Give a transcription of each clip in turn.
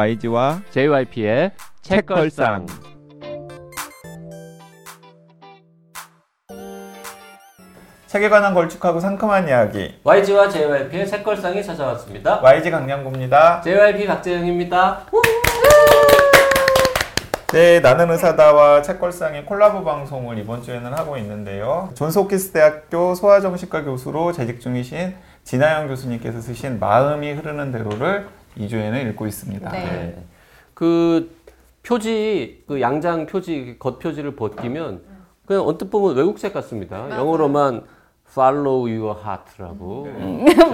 YG와 JYP의 책걸상. 책에 관한 걸쭉하고 상큼한 이야기 YG와 JYP의 책걸상이 찾아왔습니다. YG 강량구입니다. JYP 박재영입니다. 네, 나는 의사다와 책걸상의 콜라보 방송을 이번 주에는 하고 있는데요. 존스홉킨스 대학교 소아정신과 교수로 재직 중이신 진아영 교수님께서 쓰신 마음이 흐르는 대로를 2주에는 읽고 있습니다. 네. 네. 그 표지, 그 양장 표지, 겉 표지를 벗기면 그냥 언뜻 보면 외국책 같습니다. 영어로만 Follow Your Heart라고.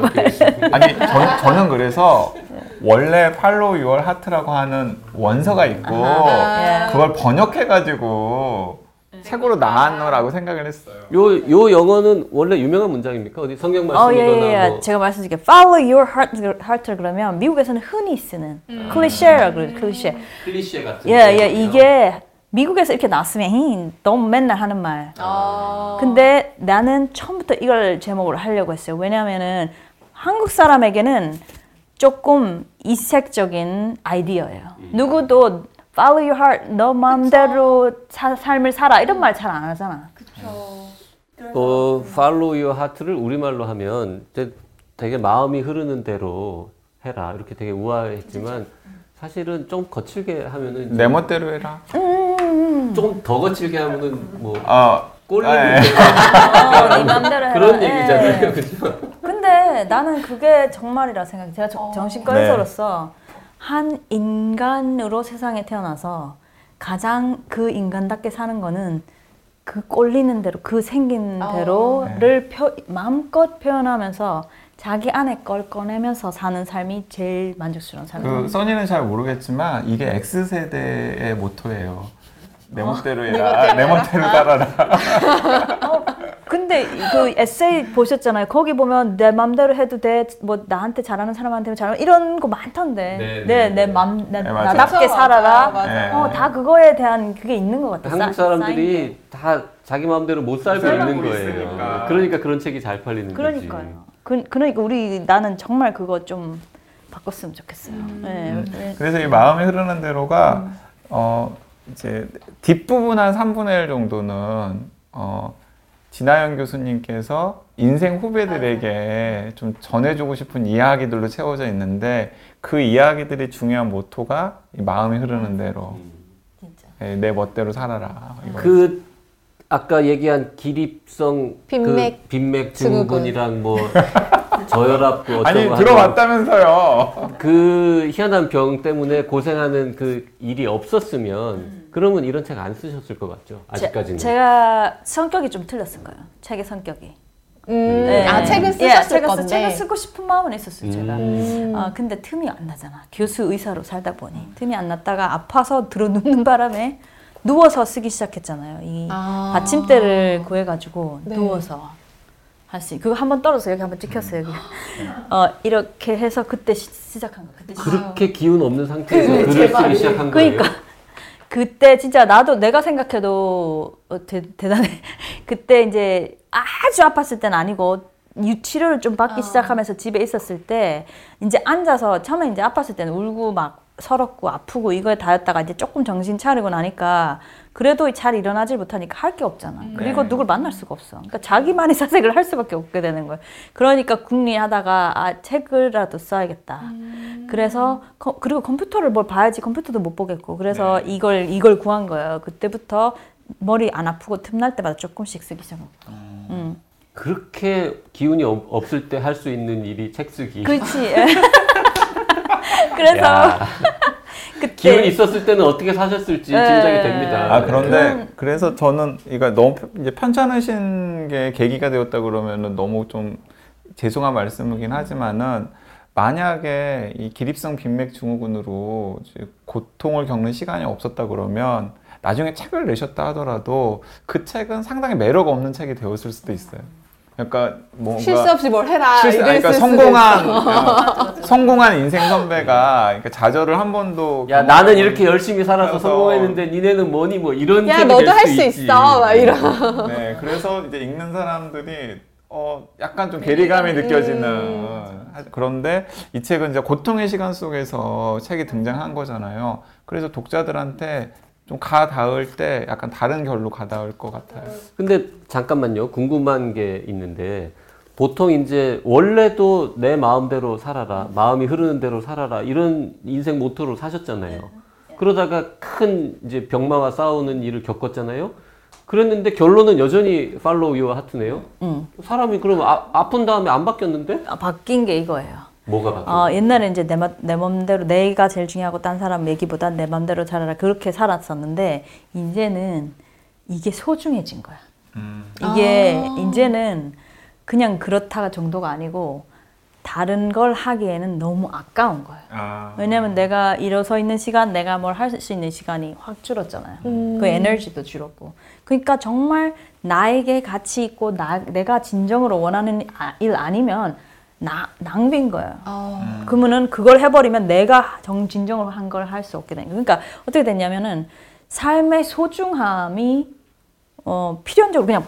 적혀 있습니다. 아니, 저, 저는 그래서 원래 팔로우 유얼 하트라고 하는 원서가 있고 아. 그걸 번역해 가지고 책으로 나왔노라고 생각을 했어요. 요, 요 영어는 원래 유명한 문장입니까? 어디 성경 어, 말씀이거나 예, 예, 예. 뭐. 제가 말씀드릴게요. Follow your heart, heart 그러면 미국에서는 흔히 쓰는 클리셰라 그래요. 클리셰. 클리셰 같은. 예, 예. 이게 미국에서 이렇게 나왔으면 히, 너무 맨날 하는 말. 아. 근데 나는 처음부터 이걸 제목으로 하려고 했어요. 왜냐하면은 한국 사람에게는 조금 이색적인 아이디어예요. 누구도 follow your heart, 너 마음대로 사- 삶을 살아 이런 말 잘 안 하잖아. 어, Follow Your Heart를 우리말로 하면 되- 되게 마음이 흐르는 대로 해라. 이렇게 되게 우아했지만 사실은 좀 거칠게 하면은 내 멋대로 해라. 조금 더 거칠게 하면은 뭐 어, 꼴리는 네. 어, 네. 그런 예. 얘기잖아요. 그죠? 근데 나는 그게 정말이라 생각해. 제가 저- 어. 정신과 네. 의사로서 한 인간으로 세상에 태어나서 가장 그 인간답게 사는 거는 그 꼴리는 대로, 그 생긴 어. 대로를 표, 마음껏 표현하면서 자기 안에 걸 꺼내면서 사는 삶이 제일 만족스러운 삶이에요. 그 써니는 잘 모르겠지만 이게 X세대의 모토예요. 내 멋대로 네 해라. 멋대로 내. 멋대로 살아라. 근데 그 에세이 보셨잖아요. 거기 보면 내 맘대로 해도 돼. 뭐 나한테 잘하는 사람한테 잘하는 이런 거 많던데. 네, 네, 네, 내 네. 맘, 네. 나답게 살아라. 맞아, 네. 어, 다 그거에 대한 그게 있는 것 같아요. 한국 사- 사람들이 다 자기 마음대로 못 살고 있는 거예요. 있으니까. 그러니까 그런 책이 잘 팔리는 그러니까요. 거지. 그, 그러니까 우리 나는 정말 그거 좀 바꿨으면 좋겠어요. 음. 네, 네. 그래서 이 마음이 흐르는 대로가 어 이제 뒷부분 한 3분의 1 정도는 어 진아영 교수님께서 인생 후배들에게 좀 전해주고 싶은 이야기들로 채워져 있는데 그 이야기들이 중요한 모토가 이 마음이 흐르는 대로 진짜. 예, 내 멋대로 살아라. 이거. 그 아까 얘기한 기립성 빈맥 그 빈맥 증후군. 증후군이랑 뭐 저혈압 그 아니 하는 들어봤다면서요. 그 희한한 병 때문에 고생하는 그 일이 없었으면 그러면 이런 책 안 쓰셨을 것 같죠 아직까지는 제, 가 성격이 좀 틀렸을 거예요. 책의 성격이. 음, 네. 아 책은 예, 쓰셨을 책을, 쓰- 건데. 책을 쓰고 싶은 마음은 있었어요. 제가. 음. 아, 근데 틈이 안 나잖아. 교수 의사로 살다 보니 틈이 안 났다가 아파서 들어 눕는 바람에 누워서 쓰기 시작했잖아요. 이 아. 받침대를 구해가지고 네. 누워서 할 수. 그거 한번 떨어서 여기 한번 찍혔어요. 여기. 어 이렇게 해서 그때 시, 시작한 거. 그때 시작. 그렇게 기운 없는 상태에서 그, 글을 제 쓰기 말이. 시작한 거예요 그러니까 그때 진짜 나도 내가 생각해도 어, 대, 대단해. 그때 이제 아주 아팠을 때는 아니고 유- 치료를 좀 받기 시작하면서 집에 있었을 때 이제 앉아서 처음에 이제 아팠을 때는 울고 막 서럽고 아프고 이거에 다였다가 이제 조금 정신 차리고 나니까 그래도 잘 일어나질 못하니까 할 게 없잖아. 그리고 네. 누굴 만날 수가 없어. 그러니까 자기만의 사색을 할 수밖에 없게 되는 거예요. 그러니까 궁리하다가 아 책을라도 써야겠다. 그래서 컴- 그리고 컴퓨터를 뭘 봐야지 컴퓨터도 못 보겠고 그래서 이걸 이걸 구한 거예요. 그때부터 머리 안 아프고 틈날 때마다 조금씩 쓰기 시작하고. 음. 그렇게 기운이 없, 없을 때 할 수 있는 일이 책 쓰기 그렇지. 그래서 야, 그때 기운이 있었을 때는 어떻게 사셨을지 네. 짐작이 됩니다 아 그런데 그런- 그래서 저는 이거 너무 이제 편찮으신 게 계기가 되었다 그러면은 너무 좀 죄송한 말씀이긴 하지만은 만약에 이 기립성 빈맥 증후군으로 고통을 겪는 시간이 없었다 그러면 나중에 책을 내셨다 하더라도 그 책은 상당히 매력 없는 책이 되었을 수도 있어요. 그러니까 뭔가 실수 없이 뭘 해라. 실수- 그러니까 성공한. 어, 성공한 인생 선배가 그러니까 좌절을 한 번도 야 나는 이렇게 열심히 살아서 그래서- 성공했는데 니네는 뭐니 뭐 이런 야 너도 될할 수. 있어. 막 이런. 네, 그래서 이제 읽는 사람들이 어 약간 좀 괴리감이 느껴지는 하- 그런데 이 책은 이제 고통의 시간 속에서 책이 등장한 거잖아요. 그래서 독자들한테 좀 가 닿을 때 약간 다른 결로 가 닿을 것 같아요. 근데 잠깐만요. 궁금한 게 있는데 보통 이제 원래도 내 마음대로 살아라, 마음이 흐르는 대로 살아라 이런 인생 모토로 사셨잖아요. 그러다가 큰 이제 병마와 싸우는 일을 겪었잖아요. 그랬는데 결론은 여전히 팔로우 유어 하트네요. 응. 사람이 그러면 아, 아픈 다음에 안 바뀌었는데 아, 바뀐 게 이거예요. 뭐가 바뀌었? 어, 옛날에 이제 내, 맘- 내 맘대로 내가 제일 중요하고 딴 사람 얘기보단 내 맘대로 살아라 그렇게 살았었는데 이제는 이게 소중해진 거야. 이게 이제는 그냥 그렇다가 정도가 아니고 다른 걸 하기에는 너무 아까운 거예요. 아, 왜냐면 내가 일어서 있는 시간, 내가 뭘 할 수 있는 시간이 확 줄었잖아요. 그 에너지도 줄었고. 그러니까 정말 나에게 가치 있고 나, 내가 진정으로 원하는 아- 일 아니면 나, 낭비인 거예요. 아, 그러면은 그걸 해버리면 내가 정 진정으로 한걸 할 수 없게 되는 거예요. 그러니까 어떻게 됐냐면은 삶의 소중함이 어, 필연적으로 그냥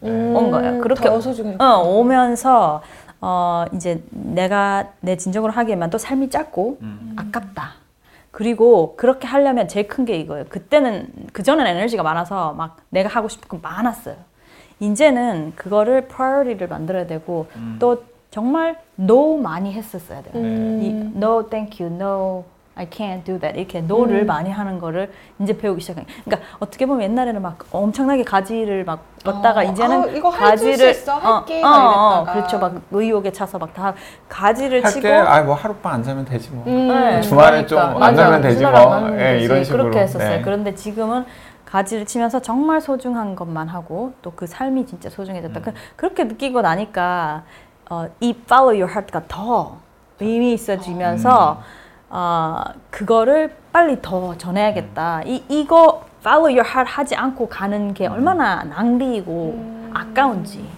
팍온 거예요. 그렇게 음, 더 소중해. 어, 오면서 어, 이제 내가 내 진정으로 하기에만 또 삶이 짧고 아깝다. 그리고 그렇게 하려면 제일 큰 게 이거예요. 그때는 그전엔 에너지가 많아서 막 내가 하고 싶은 거 많았어요. 이제는 그거를 프라이어리를 만들어야 되고 또 정말 no 많이 했었어야 돼요. 음. 이 no thank you, no I can't do that 이렇게 no를 많이 하는 거를 이제 배우기 시작해요. 그러니까 어떻게 보면 옛날에는 막 엄청나게 가지를 막 뻗다가 어, 이제는 아, 수 있어? 할게? 막 이랬다가. 그렇죠. 막 의욕에 차서 막 다 가지를 치고 할게 아뭐 하룻밤 안 자면 되지 뭐. 네, 주말에 좀안 맞아. 자면 되지 뭐. 예. 이런 식으로. 그렇게 했었어요. 네. 그런데 지금은 가지를 치면서 정말 소중한 것만 하고 또 그 삶이 진짜 음. 소중해졌다. 그, 그렇게 느끼고 나니까 어, 이 follow your heart가 더 의미 있어지면서 음. 어, 그거를 빨리 더 전해야겠다. 이 이거 follow your heart 하지 않고 가는 음. 게 얼마나 낭비이고 아까운지.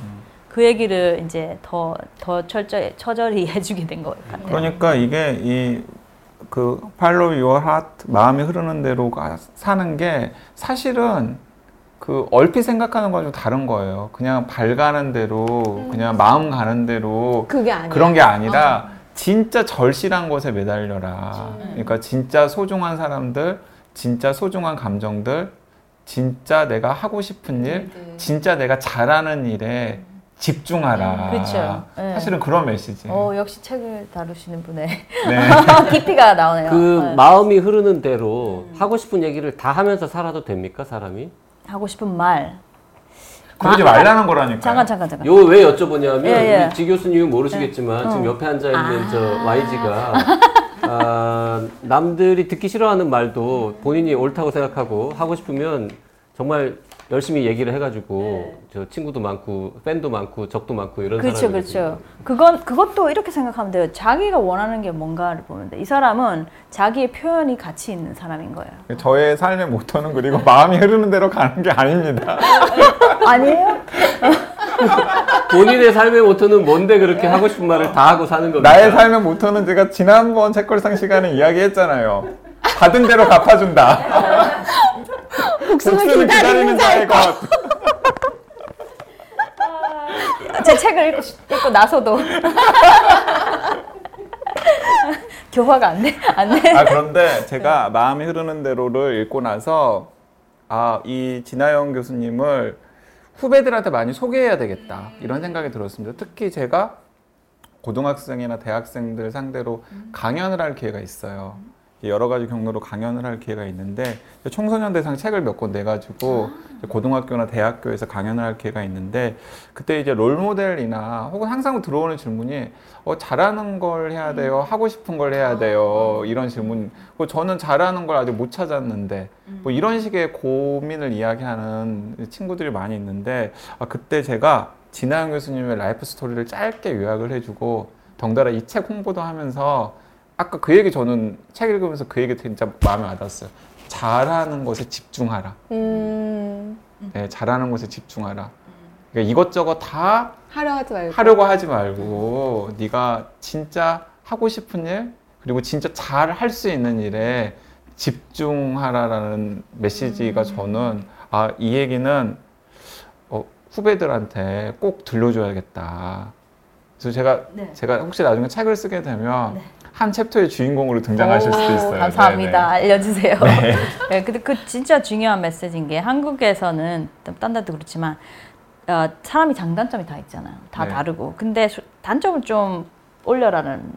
그 얘기를 이제 더, 더 철저히, 처절히 해주게 된 것 같아요. 그러니까 이게 이 그 팔로우 유어 하트 마음이 흐르는 대로 가- 사는 게 사실은 그 얼핏 생각하는 거랑 좀 다른 거예요. 그냥 발 가는 대로 그냥 마음 가는 대로 그게 아니야. 그런 게 아니라 진짜 절실한 것에 매달려라. 그러니까 진짜 소중한 사람들, 진짜 소중한 감정들, 진짜 내가 하고 싶은 일, 진짜 내가 잘하는 일에 집중하라. 그렇죠. 네. 사실은 그런 메시지. 어, 역시 책을 다루시는 분의 네. 깊이가 나오네요. 그 네. 마음이 흐르는 대로 하고 싶은 얘기를 다 하면서 살아도 됩니까 사람이? 하고 싶은 말. 그러지 마- 말라는 거라니까. 잠깐 잠깐 잠깐. 요 왜 여쭤보냐면 예, 예. 우리 지 교수님은 모르시겠지만 지금 옆에 앉아 있는 저 YG가 아, 남들이 듣기 싫어하는 말도 본인이 옳다고 생각하고 하고 싶으면 정말 열심히 얘기를 해가지고 저 친구도 많고 팬도 많고 적도 많고 이런 그렇죠. 그렇죠. 그건 그것도 이렇게 생각하면 돼요. 자기가 원하는 게 뭔가를 보면 돼. 이 사람은 자기의 표현이 가치 있는 사람인 거예요. 저의 삶의 모토는 그리고 마음이 흐르는 대로 가는 게 아닙니다. 아니에요? 본인의 삶의 모토는 뭔데 그렇게 하고 싶은 말을 다 하고 사는 겁니다. 나의 삶의 모토는 제가 지난번 책걸상 시간에 이야기했잖아요. 받은 대로 갚아준다. 복수는 기다리는 자의 것. 제 책을 읽고, 싶- 읽고 나서도 교화가 안 돼. 안 돼. 아 그런데 제가 마음이 흐르는 대로를 읽고 나서 아 이 진아영 교수님을 후배들한테 많이 소개해야 되겠다 이런 생각이 들었습니다. 특히 제가 고등학생이나 대학생들 상대로 강연을 할 기회가 있어요. 여러 가지 경로로 강연을 할 기회가 있는데 청소년 대상 책을 몇 권 내가지고 고등학교나 대학교에서 강연을 할 기회가 있는데 그때 이제 롤 모델이나 혹은 항상 들어오는 질문이 어, 잘하는 걸 해야 돼요, 하고 싶은 걸 해야 돼요? 이런 질문. 뭐 저는 잘하는 걸 아직 못 찾았는데 뭐 이런 식의 고민을 이야기하는 친구들이 많이 있는데 아, 그때 제가 지나영 교수님의 life story를 짧게 요약을 해주고 덩달아 이 책 홍보도 하면서 아까 그 얘기 저는 책 읽으면서 그 얘기 진짜 마음에 와닿았어요. 잘하는 것에 집중하라. 음, 네, 잘하는 것에 집중하라. 그러니까 이것저것 다 하려 하지 말고. 하려고 하지 말고 네가 진짜 하고 싶은 일 그리고 진짜 잘 할 수 있는 일에 집중하라라는 메시지가 저는 아 이 얘기는 어, 후배들한테 꼭 들려줘야겠다. 그래서 제가 네. 제가 혹시 나중에 책을 쓰게 되면 한 챕터의 주인공으로 등장하실 수도 오, 있어요. 감사합니다. 네네. 알려주세요. 네. 근데 그 진짜 중요한 메시지인 게 한국에서는 딴 데도 그렇지만 어, 사람이 장단점이 다 있잖아요. 다 네. 다르고. 근데 수- 단점을 좀 올려라는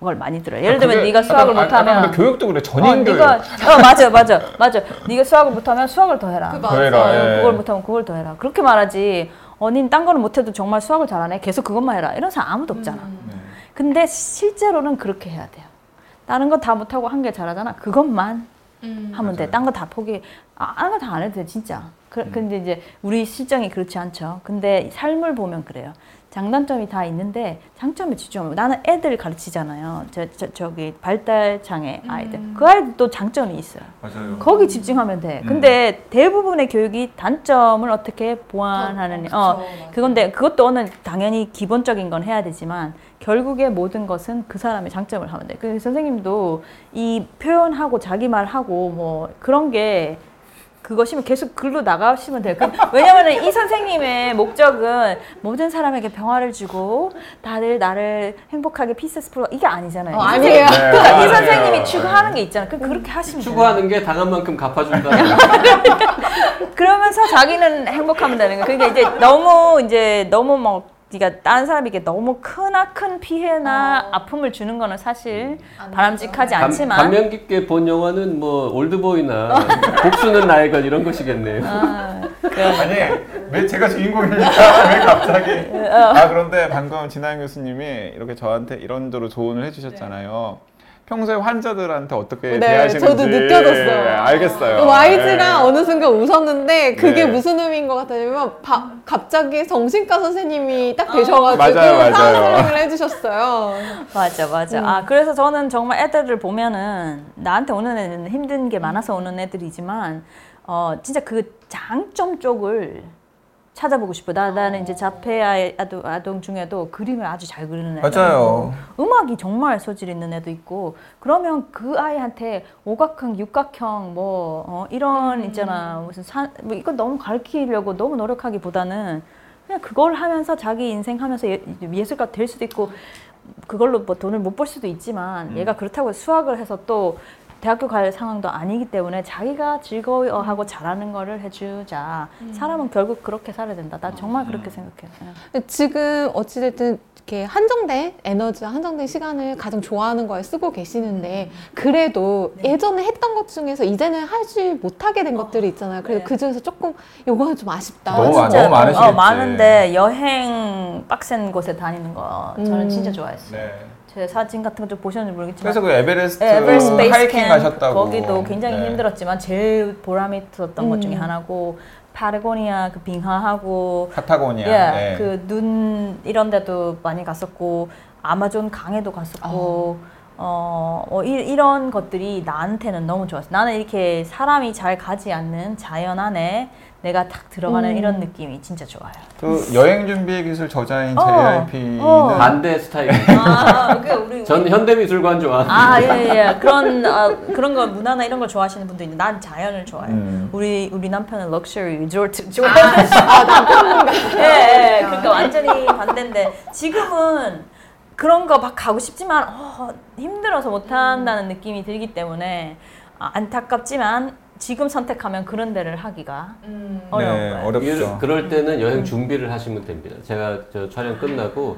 걸 많이 들어요. 예를 들면 그게 네가 수학을 약간- 못하면 근데 교육도 그래 어, 전인 교육. 네가 어 맞아 맞아 맞아. 네가 수학을 못하면 수학을 더 해라. 그더 해라, 어, 예. 그걸 못하면 그걸 더 해라. 그렇게 말하지. 어, 닌딴 거는 못해도 정말 수학을 잘하네. 계속 그것만 해라. 이런 사람 아무도 없잖아. 네. 근데 실제로는 그렇게 해야 돼요. 다른 거 다 못하고 한 개 잘하잖아. 그것만 하면 돼. 딴 거 다 포기. 아, 다른 거다 안 해도 돼, 진짜. 그, 음. 근데 이제 우리 실정이 그렇지 않죠. 근데 삶을 보면 그래요. 장단점이 다 있는데 장점에 집중하면 나는 애들 가르치잖아요. 저, 저, 저기 발달 장애 아이들. 그 아이들도 장점이 있어요. 맞아요. 거기 집중하면 돼. 음. 근데 대부분의 교육이 단점을 어떻게 보완하는 어, 그건데 그것도는 당연히 기본적인 건 해야 되지만 결국에 모든 것은 그 사람의 장점을 하면 돼. 그 선생님도 이 표현하고 자기 말하고 뭐 그런 게 그것이면 계속 글로 나가시면 돼요. 그- 왜냐면은 이 선생님의 목적은 모든 사람에게 평화를 주고 다들 나를 행복하게 peaceful 이게 아니잖아요. 어, 이 아니에요. 선생님- 네, 이 맞아요. 선생님이 추구하는 게 있잖아요. 그 그렇게 하시면 돼요. 추구하는 게 당한 만큼 갚아준다. 그러면서 자기는 행복하면 되는 거예요. 그러니까 이제 너무 이제 너무 뭐 네가 다른 사람에게 너무 크나 큰 피해나 아픔을 주는 거는 사실 바람직하지 감, 않지만 감명 깊게 본 영화는 뭐 올드보이나 복수는 나의 것 이런 것이겠네요. 아, 아니 왜 제가 주인공입니까? 왜 갑자기? 아 그런데 방금 진하영 교수님이 이렇게 저한테 이런저런 조언을 해주셨잖아요. 평소에 환자들한테 어떻게 네, 대하시는지 저도 느껴졌어요. 알겠어요. 그 와이즈가 네. 어느 순간 웃었는데 그게 네. 무슨 의미인 것 같냐면 바- 갑자기 정신과 선생님이 딱 되셔가지고 맞아요, 맞아요. 상담을 해주셨어요. 맞아 맞아. 아 그래서 저는 정말 애들을 보면은 나한테 오는 애는 힘든 게 많아서 오는 애들이지만 어 진짜 그 장점 쪽을 찾아보고 싶어. 나 나는 이제 자폐 아이- 아동, 아동 중에도 그림을 아주 잘 그리는 애도 맞아요. 있고, 음악이 정말 소질 있는 애도 있고 그러면 그 아이한테 오각형, 육각형 뭐 어, 이런 있잖아 무슨 사, 뭐 이거 너무 가르치려고 너무 노력하기보다는 그냥 그걸 하면서 자기 인생 하면서 예, 예술가 될 수도 있고 그걸로 뭐 돈을 못 벌 수도 있지만 얘가 그렇다고 수학을 해서 또 대학교 갈 상황도 아니기 때문에 자기가 즐거워하고 잘하는 거를 해주자. 사람은 결국 그렇게 살아야 된다. 나 정말 그렇게 생각해. 요 근데 지금 어찌됐든 이렇게 한정된 에너지와 한정된 시간을 가장 좋아하는 거에 쓰고 계시는데 그래도 예전에 했던 것 중에서 이제는 하지 못하게 된 것들이 있잖아요. 그래서 네. 그 중에서 조금 요거는 좀 아쉽다. 너무 많- 진짜, 너무 많으시겠지. 어, 많은데 여행 빡센 곳에 다니는 거 저는 음. 진짜 좋아했어요. 네. 제 사진 같은 거 좀 보셨는지 모르겠지만 그래서 그 에베레스트, 네, 에베레스트 베이스 하이킹 캠 가셨다고. 거기도 굉장히 네. 힘들었지만 제일 보람이 있었던 것 중에 음. 하나고 파타고니아 그 빙하하고 파타고니아. 예, 네. 그눈 이런 데도 많이 갔었고 아마존 강에도 갔었고 어, 어, 이, 이런 것들이 나한테는 너무 좋았어. 나는 이렇게 사람이 잘 가지 않는 자연 안에 내가 탁 들어가는 음. 이런 느낌이 진짜 좋아요. 그 여행 준비 기술 저자인 어, JRP는 어. 반대 스타일. 아, 그 우리 전 현대미술관 좋아. 아, 예, 예. 그런, 아, 그런 거, 문화나 이런 걸 좋아하시는 분도 있는데, 난 자연을 좋아해. 음. 우리, 우리 남편은 럭셔리 리조트 좋아해. 아, 남편분가. 예, 예. 그러니까 완전히 반대인데, 지금은 그런 거 막 가고 싶지만, 어, 힘들어서 못 한다는 느낌이 들기 때문에, 아, 안타깝지만, 지금 선택하면 그런 데를 하기가 어려운 네, 거예요. 어렵죠. 이- 그럴 때는 여행 준비를 하시면 됩니다. 제가 저 촬영 끝나고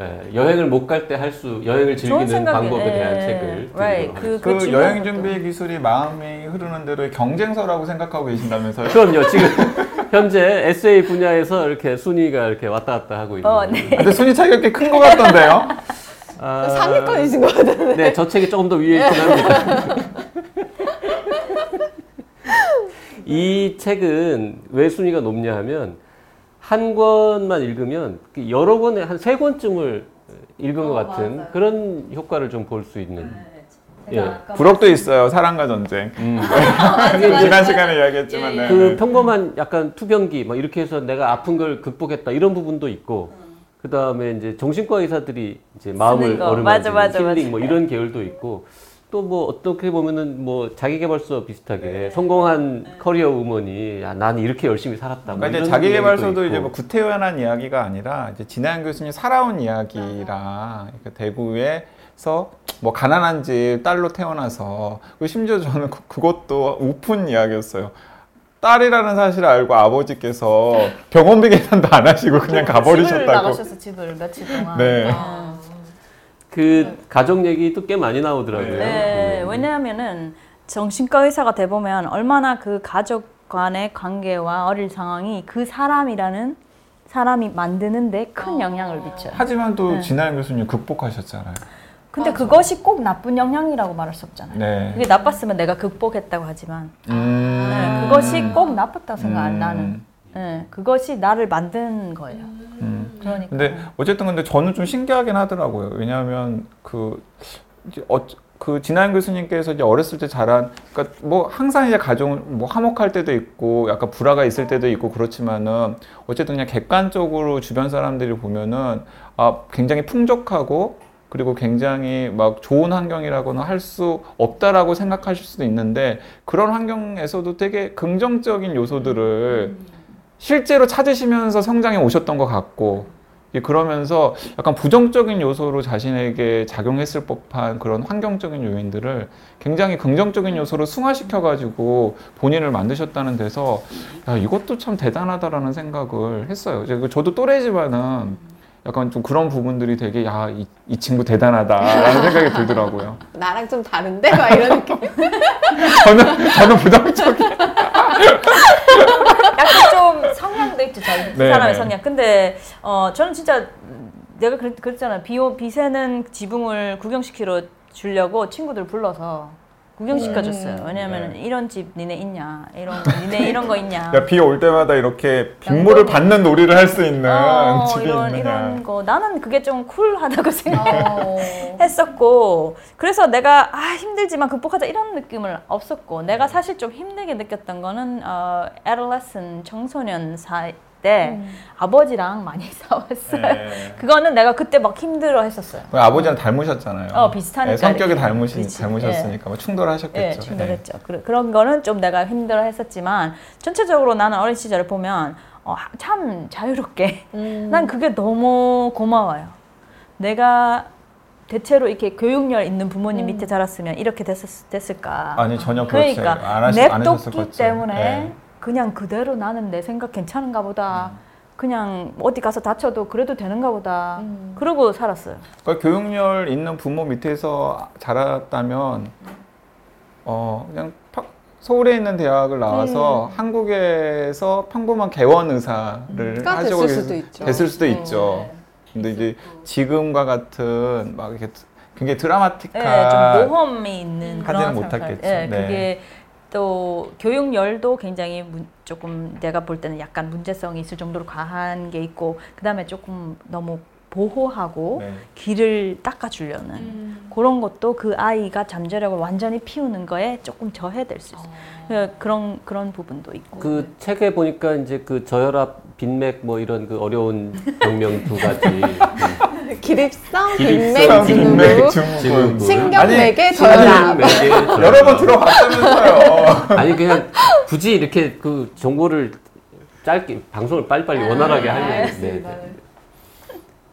예, 여행을 못 갈 때 할 수 여행을 즐기는 방법에 예, 대한 예. 책을 Right. 드리도록 그- 그 질문 여행. 준비 기술이 마음이 흐르는 대로의 경쟁서라고 생각하고 계신다면서요? 그럼요. 지금 현재 에세이 분야에서 이렇게 순위가 이렇게 왔다 갔다 하고 있는. 어, 네. 근데 순위 차이가 꽤 큰 것 같던데요? 아, 상위권이신 것 같은데. 네, 저 책이 조금 더 위에 있긴 합니다. 이 책은 왜 순위가 높냐 하면 한 권만 읽으면 그 여러 권에 한 세 권쯤을 읽은 것 같은 그런 효과를 좀 볼 수 있는. 예. 부록도 있어요. 사랑과 전쟁. 음. 지난 시간에 이야기했지만 네. 그 평범한 약간 투병기 막 이렇게 해서 내가 아픈 걸 극복했다 이런 부분도 있고 그 다음에 이제 정신과 의사들이 이제 마음을. 어루만지는 맞아, 힐링 맞아. 뭐 이런 계열도 있고 또 뭐 어떻게 보면은 뭐 자기개발서 비슷하게 성공한 커리어 우먼이 야, 나는 이렇게 열심히 살았다. 뭐 그러니까 이제 이런 자기개발서도 이제. 뭐 구태연한 이야기가 아니라 이제 진하영 교수님 살아온 이야기라 그러니까 대구에서 뭐 가난한 집 딸로 태어나서 심지어 저는 그- 그것도 우픈 이야기였어요. 딸이라는 사실을 알고 아버지께서 병원비 계산도 안 하시고 그냥 집을 가버리셨다고. 나가셔서 집을 며칠 동안. 네. 그 가족 얘기도 꽤 많이 나오더라고요. 네, 음. 왜냐하면은 정신과 의사가 돼 보면 얼마나 그 가족 간의 관계와 어릴 상황이 그 사람이라는 사람이 만드는데 큰 영향을 미쳐요. 하지만 또 네. 진하영 교수님 극복하셨잖아요. 근데 그것이 꼭 나쁜 영향이라고 말할 수 없잖아요. 네. 그게 나빴으면 내가 극복했다고 하지만 음. 네, 그것이 꼭 나빴다고 생각 안 음. 나는. 네, 그것이 나를 만든 거예요. 음. 그러니까. 근데 어쨌든 근데 저는 좀 신기하긴 하더라고요. 왜냐하면 그 이제 어, 그 진하영 교수님께서 이제 어렸을 때 자란 그러니까 뭐 항상 이제 가정을 뭐 화목할 때도 있고 약간 불화가 있을 때도 있고 그렇지만은 어쨌든 그냥 객관적으로 주변 사람들이 보면은 아 굉장히 풍족하고 그리고 굉장히 막 좋은 환경이라고는 할 수 없다라고 생각하실 수도 있는데 그런 환경에서도 되게 긍정적인 요소들을 실제로 찾으시면서 성장해 오셨던 것 같고 예, 그러면서 약간 부정적인 요소로 자신에게 작용했을 법한 그런 환경적인 요인들을 굉장히 긍정적인 요소로 승화시켜 가지고 본인을 만드셨다는 데서 야 이것도 참 대단하다라는 생각을 했어요. 그 저도 또래지만은 약간 좀 그런 부분들이 되게 야이 친구 대단하다라는 생각이 들더라고요. 나랑 좀 다른데? 막 이런 느낌. 저는 저는 부정적인 약간 좀 성향도 있죠, 저희 그 네, 사람의 네. 성향. 근데 어 저는 진짜 내가 그랬, 그랬잖아요. 비오 비새는 지붕을 구경시키러 주려고 친구들 불러서 구경시켜줬어요. 왜냐하면 네. 이런 집 니네 있냐, 이런 거, 니네 이런 거 있냐. 야, 비올 때마다 이렇게 빗물을. 받는 놀이를 할 수 있는 어, 집이 이런 있느냐. 이런 거 나는 그게 좀 쿨하다고 생각해. 어. 했었고 그래서 내가 아 힘들지만 극복하자 이런 느낌을 없었고 내가 사실 좀 힘들게 느꼈던 거는 어, adolescent 청소년 사이 때 아버지랑 많이 싸웠어요. 네. 그거는 내가 그때 막 힘들어 했었어요. 그 아버지랑 닮으셨잖아요. 어, 비슷하니까 네, 성격이. 닮으시, 그렇지. 닮으셨으니까 뭐 충돌하셨겠죠. 예, 충돌했죠. 그, 그런 거는 좀 내가 힘들어 했었지만 전체적으로 나는 어린 시절을 보면 어, 참 자유롭게 음. 난 그게 너무 고마워요. 내가 대체로 이렇게 교육열 있는 부모님 밑에 자랐으면 이렇게 됐었, 됐을까? 아니 전혀 그렇지 그러니까 안, 하시, 안 같죠. 때문에 네. 그냥 그대로 나는 내 생각 괜찮은가 보다. 음. 그냥 어디 가서 다쳐도 그래도 되는가 보다. 음. 그러고 살았어요. 그러니까 교육열 있는 부모 밑에서 자랐다면 어 그냥 파- 서울에 있는 대학을 나와서 한국에서 평범한 개원 의사를 가 하시고 됐을 수도 있죠. 됐을 수도 어. 있죠. 근데 이제 지금과 같은 막 이렇게 굉장히 예, 드라마틱한 좀 모험이 있는 그런. 못했겠죠. 예, 네. 그게 또 교육열도 굉장히 문- 조금 내가 볼 때는 약간 문제성이 있을 정도로 과한 게 있고 그다음에 조금 너무 보호하고 네. 길을 닦아주려는 음. 그런 것도 그 아이가 잠재력을 완전히 피우는 거에 조금 저해될 수 있어요. 그- 그런 그런 부분도 있고. 그 책에 보니까 이제 그 저혈압, 빈맥 뭐 이런 그 어려운 병명 두 가지 그 기립성, 빈맥, 빈맥, 증후, 증후군. 증후군. 신경맥의 저혈압. 여러 번 들어봤다면서요. 아니 그냥 굳이 이렇게 그 정보를 짧게 방송을 빨리빨리 원활하게 하려고 네, 네.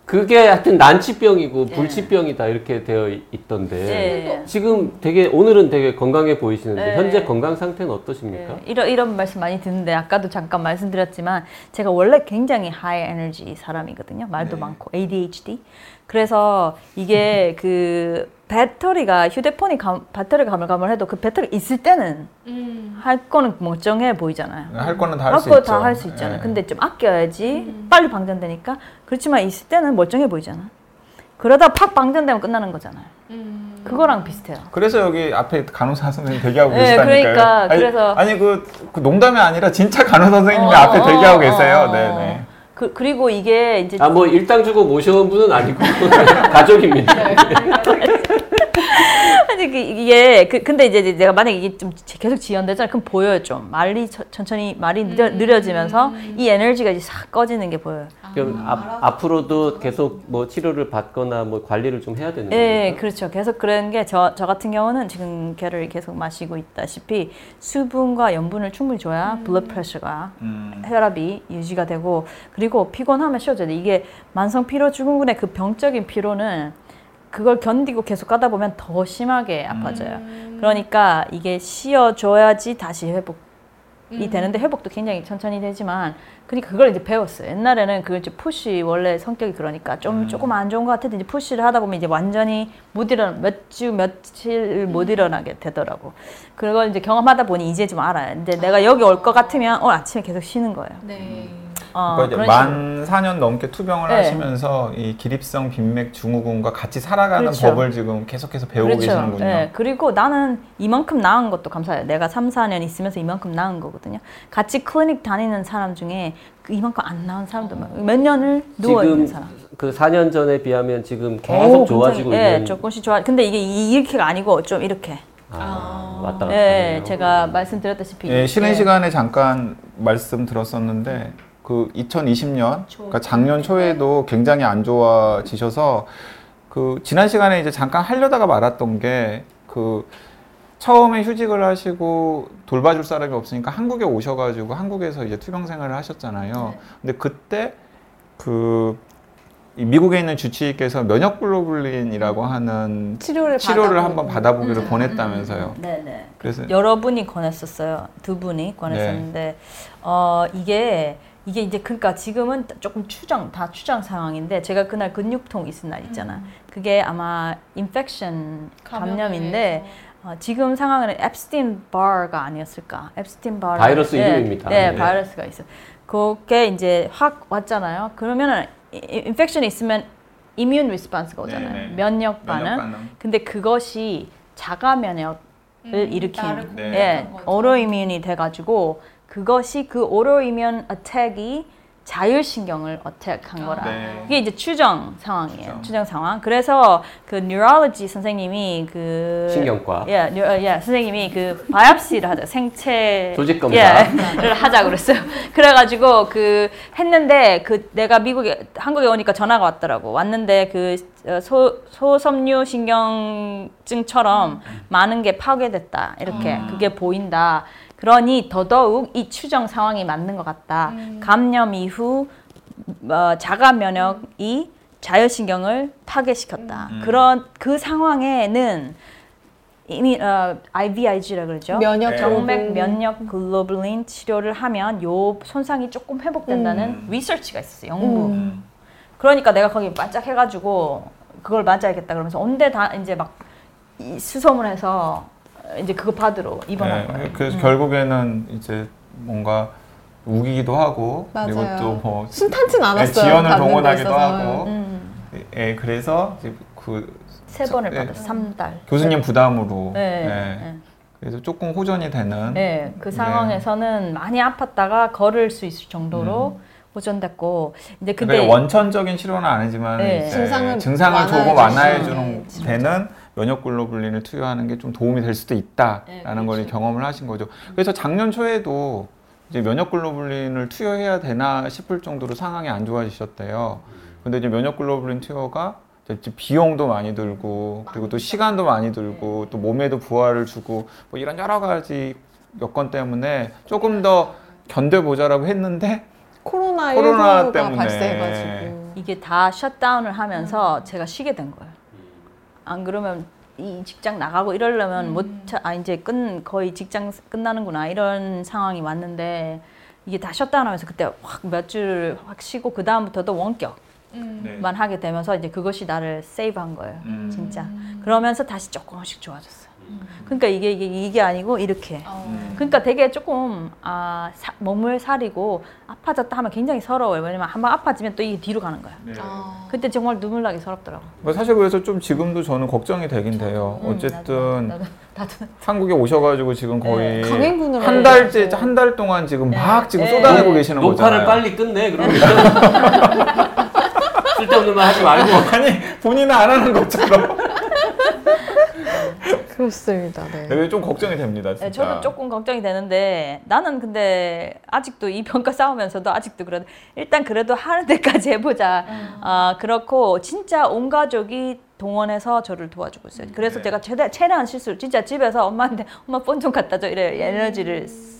그게 하여튼 난치병이고 불치병이다 이렇게 되어 있- 있던데 네. 지금 되게 오늘은 되게 건강해 보이시는데 네. 현재 건강 상태는 어떠십니까? 네, 이런 이런 말씀 많이 듣는데 아까도 잠깐 말씀드렸지만 제가 원래 굉장히 하이 에너지 사람이거든요. 말도 많고 ADHD. 그래서 이게 그 배터리가 휴대폰이 감, 배터리가 가물가물해도 그 배터리 있을 때는 할 거는 멀쩡해 보이잖아요. 할 거는 다 할수거 있죠. 다할 수 있잖아요. 네. 근데 좀 아껴야지 빨리 방전되니까 그렇지만 있을 때는 멀쩡해 보이잖아. 그러다 팍 방전되면 끝나는 거잖아요. 그거랑 비슷해요. 그래서 여기 앞에 간호사 선생님 대기하고 네, 계시다니까요. 그러니까, 아니, 그래서- 아니 그, 그 농담이 아니라 진짜 간호사 선생님이 어, 앞에 어, 대기하고 어, 계세요. 어. 네, 네. 그, 그리고 이게 이제 아 뭐 일당 주고 모셔온 분은 아니고 가족입니다. 아니 그 이게 그 근데 이제 내가 만약에 이게 좀 계속 지연되잖아. 그럼 보여요 좀 말이 천- 천천히 말이 느려, 느려지면서 이 에너지가 이제 싹 꺼지는 게 보여요. 그럼 앞, 앞으로도 계속 뭐 치료를 받거나 뭐 관리를 좀 해야 되는 예, 거예요. 그렇죠. 계속 그런 게 저 저 같은 경우는 지금 걔를 계속 마시고 있다시피 수분과 염분을 충분히 줘야 blood pressure가 음. 혈압이 유지가 되고 그리고 피곤하면 쉬어줘야 돼. 이게 만성 피로 증후군의 그 병적인 피로는 그걸 견디고 계속 가다 보면 더 심하게 아파져요. 그러니까 이게 쉬어줘야지 다시 회복이 되는데 회복도 굉장히 천천히 되지만 그러니까 그걸 이제 배웠어요. 옛날에는 그 이제 푸시 원래 성격이 그러니까 좀 조금 안 좋은 것 같아도 이제 푸시를 하다 보면 이제 완전히 못 일어나 몇 주 며칠 못 일어나게 되더라고. 그걸 이제 경험하다 보니 이제 좀 알아요. 근데 내가 여기 올 것 같으면 오늘 아침에 계속 쉬는 거예요. 네. 어, 그러니까 이제 만 4년 넘게 투병을 네. 하시면서 이 기립성 빈맥 증후군과 같이 살아가는 그렇죠. 법을 지금 계속해서 배우고 계시는군요. 예, 그리고 나는 이만큼 나은 것도 감사해요. 내가 3, 4년 있으면서 이만큼 나은 거거든요. 같이 클리닉 다니는 사람 중에 그 이만큼 안 나은 사람도 많아요. 몇 년을 누워 있는 사람. 그 4년 전에 비하면 지금 계속 오, 좋아지고 굉장히, 예, 있는 조금씩 좋아. 근데 이게 이- 이렇게가 아니고 좀 이렇게. 아, 왔다 갔다 예, 하네요. 제가 말씀드렸다시피. 예, 쉬는 예. 시간에 잠깐 말씀 들었었는데 그 2020년 그러니까 작년 초에도 굉장히 안 좋아지셔서 그 지난 시간에 이제 잠깐 하려다가 말았던 게 그 처음에 휴직을 하시고 돌봐줄 사람이 없으니까 한국에 오셔가지고 한국에서 이제 투병 생활을 하셨잖아요. 근데 그때 그이 미국에 있는 주치의께서 면역 글로불린이라고 하는 치료를 치료를. 한번 받아보기를 권했다면서요. 네, 네. 그래서 여러분이 권했었어요. 두 분이 권했었는데 어 이게 이게 이제 그러니까 지금은 조금 추정 다 추정 상황인데 제가 그날 근육통 있은 날 있잖아. 그게 아마 infection 감염인데 어, 지금 상황은 Epstein-Barr가 아니었을까? Epstein-Barr 바이러스 이름입니다. 네, 네. 바이러스가 있어. 그게 이제 확 왔잖아요. 그러면은 infection이 있으면 immune response가 오잖아요. 네, 네. 면역 반응. 면역 반응. 근데 그것이 자가 면역을 일으킨 나를 네. 예, 공격한 거죠. autoimmune이 돼 가지고 그것이 그 autoimmune attack이 자율신경을 attack한 거라. 네. 이게 이제 추정 상황이에요. 추정. 추정, 상황. 그래서 그 neurology 선생님이 그 신경과. 예, 뉴, 어, 예, 선생님이 그 biopsy를 하자. 생체 조직 검사. 예,를 하자 그랬어요. 그래가지고 그 했는데 그 내가 미국에 한국에 오니까 전화가 왔더라고. 왔는데 그 어, 소, 소섬유 신경증처럼 많은 게 파괴됐다. 이렇게 그게 보인다. 그러니 더더욱 이 추정 상황이 맞는 것 같다. 감염 이후 어, 자가 면역이 자율신경을 파괴시켰다. 그런 그 상황에는 이미 어, IVIG라 그러죠. 면역 네. 정맥. 면역 글로불린 치료를 하면 요 손상이 조금 회복된다는 음. 리서치가 있었어요. 연구. 음. 그러니까 내가 거기 반짝 해가지고 그걸 맞아야겠다 그러면서 온데 다 이제 막이 수소문 해서 이제 그거 받으러 입원한 네, 거예요. 그래서 결국에는 이제 뭔가 우기기도 하고 그리고 맞아요. 또뭐 순탄치 않았어요. 지원을 받는 데 동원하기도. 하고 음, 예, 그래서 이제 그세 번을 네. 받았어. 삼 달. 교수님 부담으로 네. 네. 네. 그래서 조금 호전이 되는 네, 그 상황에서는 많이 아팠다가 걸을 수 있을 정도로 호전됐고 이제 그러니까 근데 원천적인 치료는 아니지만 네. 증상을 증상을 완화해 조금 완화해 주는 네, 되는 면역 글로불린을 투여하는 게 좀 도움이 될 수도 있다라는 네, 걸 그렇죠. 경험을 하신 거죠. 그래서 작년 초에도 이제 면역 글로불린을 투여해야 되나 싶을 정도로 상황이 안 좋아지셨대요. 근데 이제 면역 글로불린 투여가 이제 비용도 많이 들고 그리고 또 시간도 많이 들고 또 몸에도 부하를 주고 뭐 이런 여러 가지 여건 때문에 조금 더 견뎌보자라고 했는데 코로나, 코로나 19가 때문에. 발생해가지고 이게 다 셧다운을 하면서 제가 쉬게 된 거예요. 안 그러면 이 직장 나가고 이러려면 못, 차- 아, 이제 끝, 거의 직장 끝나는구나. 이런 상황이 왔는데 이게 다 셧다운 하면서 그때 확몇줄확 쉬고 그 다음부터도 원격만 네. 하게 되면서 이제 그것이 나를 세이브 한 거예요. 음. 진짜. 그러면서 다시 조금씩 좋아졌어요. 그러니까 이게 이게 이게 아니고 이렇게. 그러니까 되게 조금 아 사, 몸을 사리고 아파졌다 하면 굉장히 서러워요. 왜냐면 한번 아파지면 또 이게 뒤로 가는 거야. 아. 그때 정말 눈물 나기 서럽더라고. 뭐 사실 그래서 좀 지금도 저는 걱정이 되긴 돼요. 음, 어쨌든 나도, 나도, 나도. 한국에 오셔가지고 지금 거의 네. 한 달째. 한 달 동안 지금 막 지금 네. 쏟아내고 계시는 녹화를 거잖아요. 빨리 끝내 그러면 쓸데없는 말 하지 말고 아니 본인은 안 하는 것처럼 그렇습니다. 네. 네, 좀 걱정이 됩니다. 진짜. 네, 저도 조금 걱정이 되는데 나는 근데 아직도 이 평가 싸우면서도 아직도 그래도 일단 그래도 하는 데까지 해보자. 아 그렇고 진짜 온 가족이 동원해서 저를 도와주고 있어요. 그래서 네. 제가 최대 최대한 실수 진짜 집에서 엄마한테 엄마 폰 좀 갖다 줘 이래 에너지를 하기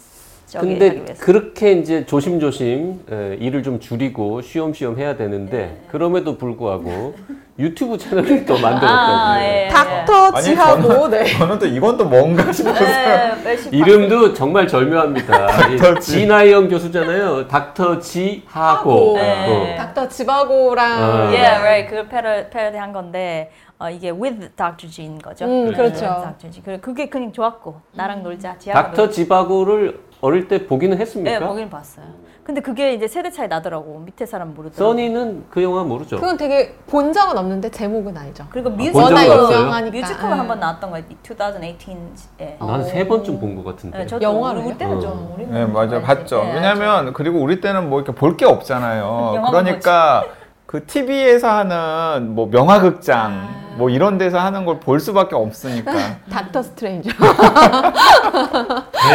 근데. 그렇게 이제 조심조심 에, 일을 좀 줄이고 쉬엄쉬엄 해야 되는데 그럼에도 불구하고 유튜브 채널을 또 만들었다고요. 아, 예. 닥터 아니, 지하고 네. 저는 또 이건 또 뭔가 싶어서 네, 열심히 이름도 정말 절묘합니다. 이 닥터 지. 지나영 교수잖아요. 닥터 지하고. 하고. 네. 어. 닥터 지바고랑 아. 예, right. 그 패러 패러디 한 건데 어, 이게 with Dr. G인 거죠. 음, 네. 그렇죠. Dr. G. 그래, 그게 그냥 좋았고 나랑 놀자. 지하고 닥터 놀자. 지바고를 어릴 때 보기는 네, 했습니까? 보긴 봤어요. 근데 그게 이제 세대 차이 나더라고. 밑에 사람 모르더라고. 써니는 그 영화 모르죠. 그건 되게 본 적은 없는데 제목은 알죠. 그리고 본 뮤지컬 적은 워낙 없어요? 유명하니까. 뮤지컬 음. 한번 나왔던 거예요. 2018에. 난 세 번쯤 본 것 같은데. 네, 저도 영화로요? 우리 때는 어. 좀 우리 네 맞아. 봤죠. 네, 왜냐면 그리고 우리 때는 뭐 이렇게 볼 게 없잖아요. 영화만 그러니까 그 TV에서 하는 뭐 명화극장 뭐 이런 데서 하는 걸 볼 수밖에 없으니까. 닥터 스트레인저.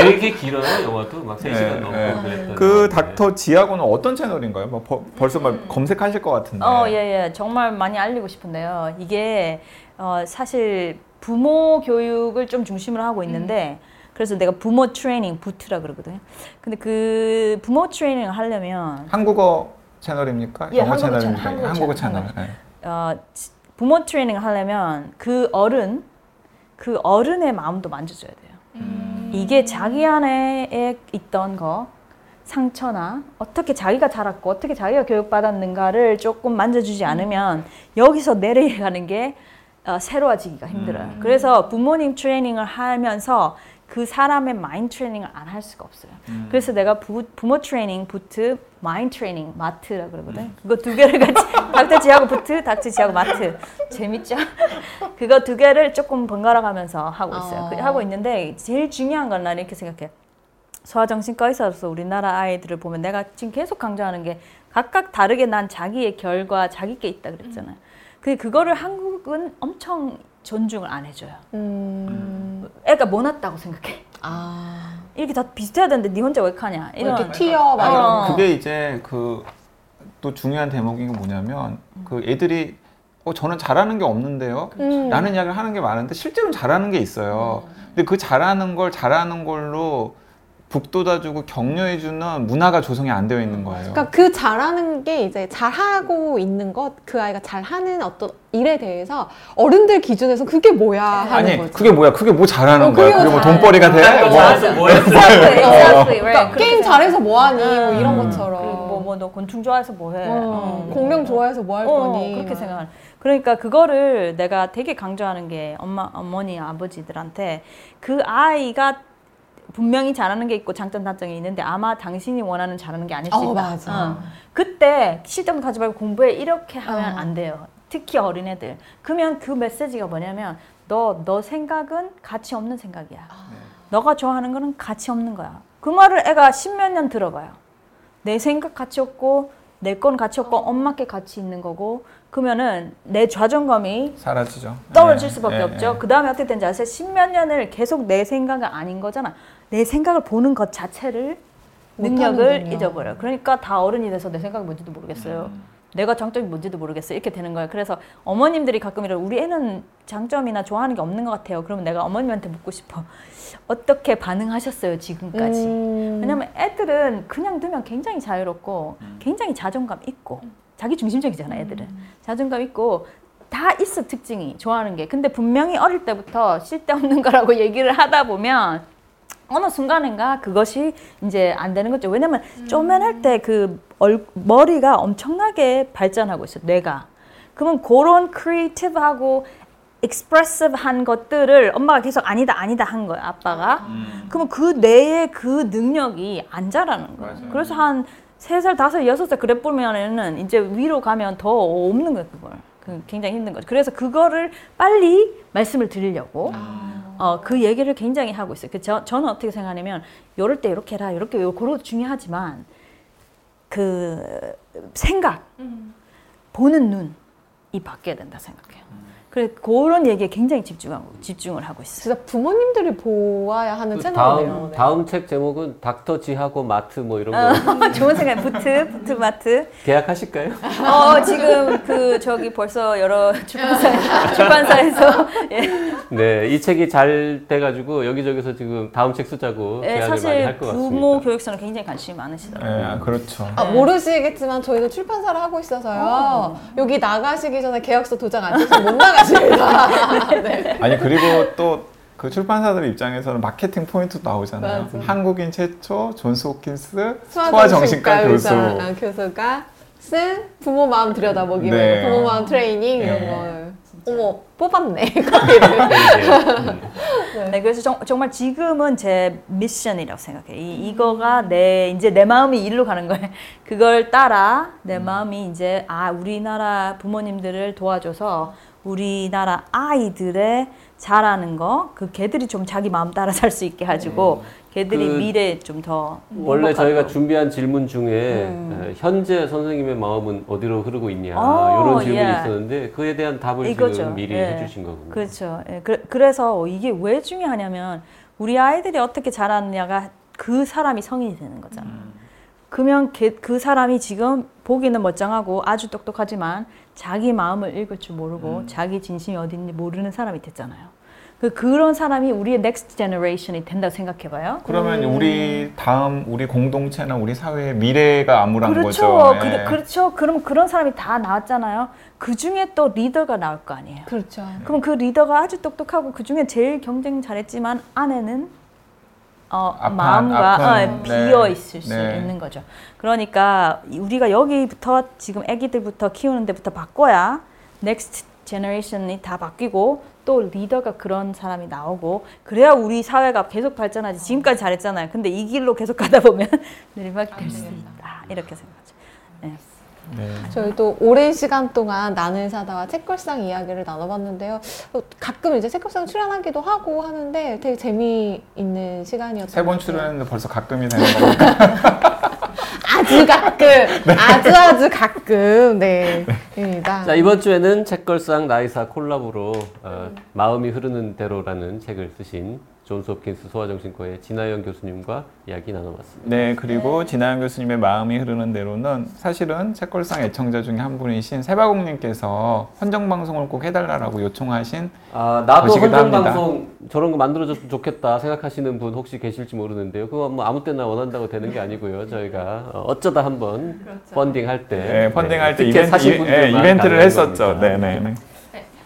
되게 길어요, 영화도. 막 3시간 네, 넘고 네. 그랬던 그. 닥터 지하고는 어떤 채널인가요? 뭐 버- 벌써 막 검색하실 것 같은데. 어, 예, 예. 정말 많이 알리고 싶은데요. 이게 어, 사실 부모 교육을 좀 중심으로 하고 있는데 그래서 내가 부모 트레이닝 부트라 그러거든요. 근데 그 부모 트레이닝을 하려면 한국어 채널입니까? 예, 영어 한국어 채널, 채널입니까? 한국어 한국어 채널, 채널. 네. 어, 지- 부모 트레이닝을 하려면 그 어른 그 어른의 마음도 만져줘야 돼요. 이게 자기 안에 있던 거 상처나 어떻게 자기가 자랐고 어떻게 자기가 교육받았는가를 조금 만져주지 않으면 여기서 내려가는 게 어, 새로워지기가 힘들어요. 그래서 부모님 트레이닝을 하면서 그 사람의 마인드 트레이닝을 안 할 수가 없어요. 그래서 내가 부, 부모 트레이닝, 부트, 마인드 트레이닝, 마트라 그러거든. 그거 두 개를 같이 닥터 지하고 부트, 닥터 지하고 마트 재밌죠? 그거 두 개를 조금 번갈아 가면서 하고 있어요. 그- 어. 하고 있는데 제일 중요한 건 나는 이렇게 생각해. 소아정신과에서 우리나라 아이들을 보면 내가 지금 계속 강조하는 게 각각 다르게 난 자기의 결과 자기께 있다 그랬잖아요. 근데 그거를 한국은 엄청 존중을 안 해줘요. 음. 애가 뭐 났다고 생각해. 아. 이렇게 다 비슷해야 되는데 니 혼자 왜 카냐. 이런. 이렇게 튀어 막 이런. 어. 그게 이제 그 또 중요한 대목인 게 뭐냐면 그 애들이 어 저는 잘하는 게 없는데요. 음. 라는 이야기를 하는 게 많은데 실제로는 잘하는 게 있어요. 근데 그 잘하는 걸 잘하는 걸로 북돋아주고 격려해주는 문화가 조성이 안 되어 있는 거예요. 그러니까 그 잘하는 게 이제 잘하고 있는 것, 그 아이가 잘하는 어떤 일에 대해서 어른들 기준에서 그게 뭐야 하는 아니 거지. 그게 뭐야? 그게 뭐 잘하는 어, 거야? 그게 그게 뭐 잘- 돈벌이가 돼? 딴거 뭐뭐 했어? Exactly, right. 그러니까 게임 생각- 잘해서 뭐하니 뭐 이런 음. 것처럼. 그리고 뭐, 뭐, 너 곤충 좋아해서 뭐해. 어, 어. 공룡 좋아해서 뭐할 어, 거니. 그렇게 막. 생각하는. 그러니까 그거를 내가 되게 강조하는 게 엄마, 어머니, 아버지들한테 그 아이가 분명히 잘하는 게 있고 장점, 단점이 있는데 아마 당신이 원하는 잘하는 게 아닐 수 어, 있다. 맞아. 어. 그때 실점 가지 말고 공부해 이렇게 하면 어. 안 돼요. 특히 어린애들. 그러면 그 메시지가 뭐냐면 너, 너 생각은 가치 없는 생각이야. 너가 좋아하는 거는 가치 없는 거야. 그 말을 애가 십몇 년 들어봐요. 내 생각 가치 없고 내 건 가치 없고 엄마께 가치 있는 거고 그러면은 내 자존감이 사라지죠. 떨어질 예, 수밖에 예, 없죠. 예. 그 다음에 어떻게 된지 아세요? 십몇 년을 계속 내 생각은 아닌 거잖아. 내 생각을 보는 것 자체를 능력을. 잊어버려. 그러니까 다 어른이 돼서 내 생각이 뭔지도 모르겠어요. 음. 내가 장점이 뭔지도 모르겠어요. 이렇게 되는 거예요. 그래서 어머님들이 가끔 이러 우리 애는 장점이나 좋아하는 게 없는 것 같아요. 그러면 내가 어머님한테 묻고 싶어. 어떻게 반응하셨어요, 지금까지? 음. 왜냐면 애들은 그냥 두면 굉장히 자유롭고 굉장히 자존감 있고 자기 중심적이잖아 애들은 자존감 있고 다 있어 특징이 좋아하는 게 근데 분명히 어릴 때부터 쓸데없는 거라고 얘기를 하다 보면 어느 순간인가 그것이 이제 안 되는 거죠. 왜냐면 쪼맨할 때 그 머리가 엄청나게 발전하고 있어 뇌가. 그러면 그런 크리에이티브하고 expressive한 것들을 엄마가 계속 아니다 아니다 한 거야 아빠가. 그러면 그 뇌의 그 능력이 안 자라는 거야. 맞아요. 그래서 한 세살 다섯 여섯 살 그래 보면은 이제 위로 가면 더 없는 거야 그걸. 그 굉장히 힘든 거죠 그래서 그거를 빨리 말씀을 드리려고 어, 그 얘기를 굉장히 하고 있어요. 그 저, 저는 어떻게 생각하냐면 요럴 때 이렇게 해라 이렇게 그것도 중요하지만 그 생각 보는 눈이 바뀌어야 된다 생각해요. 그래 그런 얘기에 굉장히 집중하고 집중을 하고 있어요. 진짜 부모님들이 보아야 하는 그 채널이네요. 다음 네. 다음 책 제목은 닥터 지하고 마트 뭐 이런 거 좋은 생각. 부트 부트 마트. 계약하실까요? 어 지금 그 저기 벌써 여러 출판사 출판사에서 예, 네, 이 책이 잘 돼가지고 여기저기서 지금 다음 책 쓰자고 예, 계약을 많이 할 것 같습니다. 부모 교육사는 굉장히 관심이 많으시더라고요. 네, 그렇죠. 아, 모르시겠지만 저희는 출판사를 하고 있어서요. 여기 나가시기 전에 계약서 도장 안 찍으면 못 나가 십니다. 네. 아니 그리고 또 그 출판사들 입장에서는 마케팅 포인트도 나오잖아요. 맞아. 한국인 최초 존스 홉킨스 소아정신과 교수. 아, 교수가 쓴 부모 마음 들여다보기, 네. 부모 마음 트레이닝 이런 네. 걸. 어머 뽑았네. 네, 그래서 정, 정말 지금은 제 미션이라고 생각해요. 이, 이거가 내 이제 내 마음이 일로 가는 거예요. 그걸 따라 내 마음이 이제 아 우리나라 부모님들을 도와줘서 우리나라 아이들의 잘하는 거, 그 걔들이 좀 자기 마음 따라 살 수 있게 해주고 걔들이 그 미래에 좀 더 원래 저희가 준비한 질문 중에 에, 현재 선생님의 마음은 어디로 흐르고 있냐 어, 이런 질문이 예. 있었는데 그에 대한 답을 이거죠. 지금 미리 예. 해주신 거군요. 그렇죠. 예, 그, 그래서 이게 왜 중요하냐면 우리 아이들이 어떻게 자라느냐가 그 사람이 성인이 되는 거잖아. 그러면 걔- 그 사람이 지금 보기는 멋장하고 아주 똑똑하지만 자기 마음을 읽을 줄 모르고 자기 진심이 어딘지 모르는 사람이 됐잖아요. 그 그런 사람이 우리의 next generation이 된다고 생각해봐요. 그러면 우리 다음 우리 공동체나 우리 사회의 미래가 암울한 그렇죠. 거죠. 그, 예. 그렇죠. 그럼 그런 사람이 다 나왔잖아요. 그 중에 또 리더가 나올 거 아니에요. 그렇죠. 그럼 그 리더가 아주 똑똑하고 그 중에 제일 경쟁 잘했지만 안에는 어, 아파- 마음과 아픈, 어, 네. 비어 있을 수 네. 있는 거죠. 그러니까 우리가 여기부터 지금 아기들부터 키우는 데부터 바꿔야 next generation이 다 바뀌고 또 리더가 그런 사람이 나오고 그래야 우리 사회가 계속 발전하지. 지금까지 잘했잖아요. 근데 이 길로 계속 가다 보면 내리막이 될 수 있다. 이렇게 생각하죠. 네. 네. 저희도 오랜 시간 동안 나는 사다와 책걸상 이야기를 나눠봤는데요. 어, 가끔 이제 책걸상 출연하기도 하고 하는데 되게 재미있는 시간이었던 세 번. 출연했는데 벌써 가끔이 되는 거니까. 아주 가끔, 아주 아주 가끔, 네. 입니다. 자 이번 주에는 책걸상 나이사 콜라보로 어, 마음이 흐르는 대로라는 책을 쓰신 존스 홉킨스 소아정신과의 진아영 교수님과 이야기 나눠봤습니다. 네, 그리고 진아영 교수님의 마음이 흐르는 대로는 사실은 책걸상 애청자 중에 한 분이신 세바공님께서 헌정 방송을 꼭 해달라고 요청하신 아 나도 보시기도 헌정 합니다. 방송 저런 거 만들어줬으면 좋겠다 생각하시는 분 혹시 계실지 모르는데요. 그거 뭐 아무 때나 원한다고 되는 게 아니고요. 저희가 어, 어쩌다 한번 펀딩 할 때, 네, 펀딩 할 때 티켓 이벤트, 예, 이벤트를 가능한 했었죠. 겁니다. 네, 네, 네.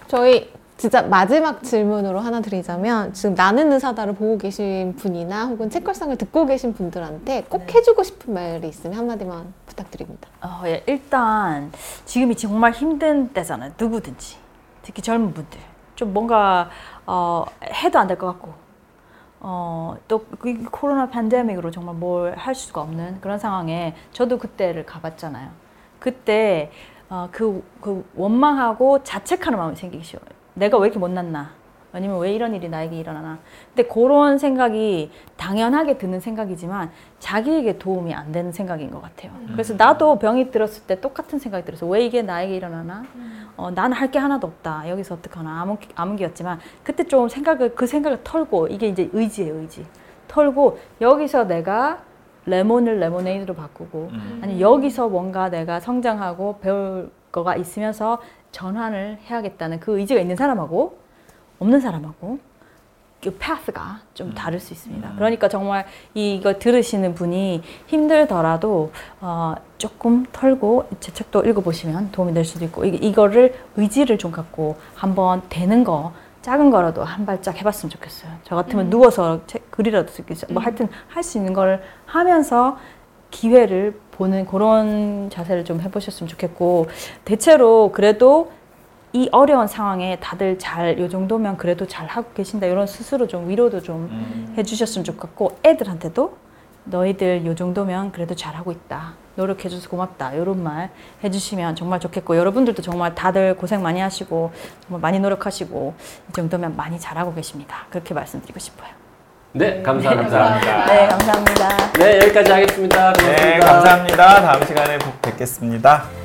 저희 진짜 마지막 질문으로 하나 드리자면 지금 나는 의사다를 보고 계신 분이나 혹은 책걸상을 듣고 계신 분들한테 꼭 해주고 싶은 말이 있으면 한마디만 부탁드립니다. 어, 예, 일단 지금이 정말 힘든 때잖아요. 누구든지 특히 젊은 분들 좀 뭔가 어, 해도 안 될 것 같고 어, 또그 코로나 팬데믹으로 정말 뭘 할 수가 없는 그런 상황에 저도 그때를 가봤잖아요. 그때 어, 그, 그 원망하고 자책하는 마음이 생기기 쉬워요. 내가 왜 이렇게 못났나? 아니면 왜 이런 일이 나에게 일어나나? 근데 그런 생각이 당연하게 드는 생각이지만 자기에게 도움이 안 되는 생각인 것 같아요. 그래서 나도 병이 들었을 때 똑같은 생각이 들어서 왜 이게 나에게 일어나나? 어, 나는 할 게 하나도 없다. 여기서 어떡하나. 암흑, 암흑이었지만 그때 좀 생각을, 그 생각을 털고 이게 이제 의지예요, 의지. 털고 여기서 내가 레몬을 레모네이드로 바꾸고 아니 여기서 뭔가 내가 성장하고 배울 거가 있으면서 전환을 해야겠다는 그 의지가 있는 사람하고 없는 사람하고 그 파스가 좀 다를 수 있습니다. 그러니까 정말 이거 들으시는 분이 힘들더라도 어, 조금 털고 제 책도 읽어보시면 도움이 될 수도 있고 이, 이거를 의지를 좀 갖고 한번 되는 거 작은 거라도 한 발짝 해봤으면 좋겠어요. 저 같으면 누워서 책 글이라도 쓰기 뭐 하여튼 할 수 있는 걸 하면서 기회를 보는 그런 자세를 좀 해보셨으면 좋겠고 대체로 그래도 이 어려운 상황에 다들 잘 요 정도면 그래도 잘 하고 계신다 이런 스스로 좀 위로도 좀 음. 해주셨으면 좋겠고 애들한테도 너희들 요 정도면 그래도 잘 하고 있다 노력해줘서 고맙다 이런 말 해주시면 정말 좋겠고 여러분들도 정말 다들 고생 많이 하시고 정말 많이 노력하시고 이 정도면 많이 잘하고 계십니다 그렇게 말씀드리고 싶어요 네, 감사합니다. 감사합니다. 네 감사합니다 네, 여기까지 하겠습니다. 고맙습니다. 네, 감사합니다. 다음 시간에 뵙겠습니다.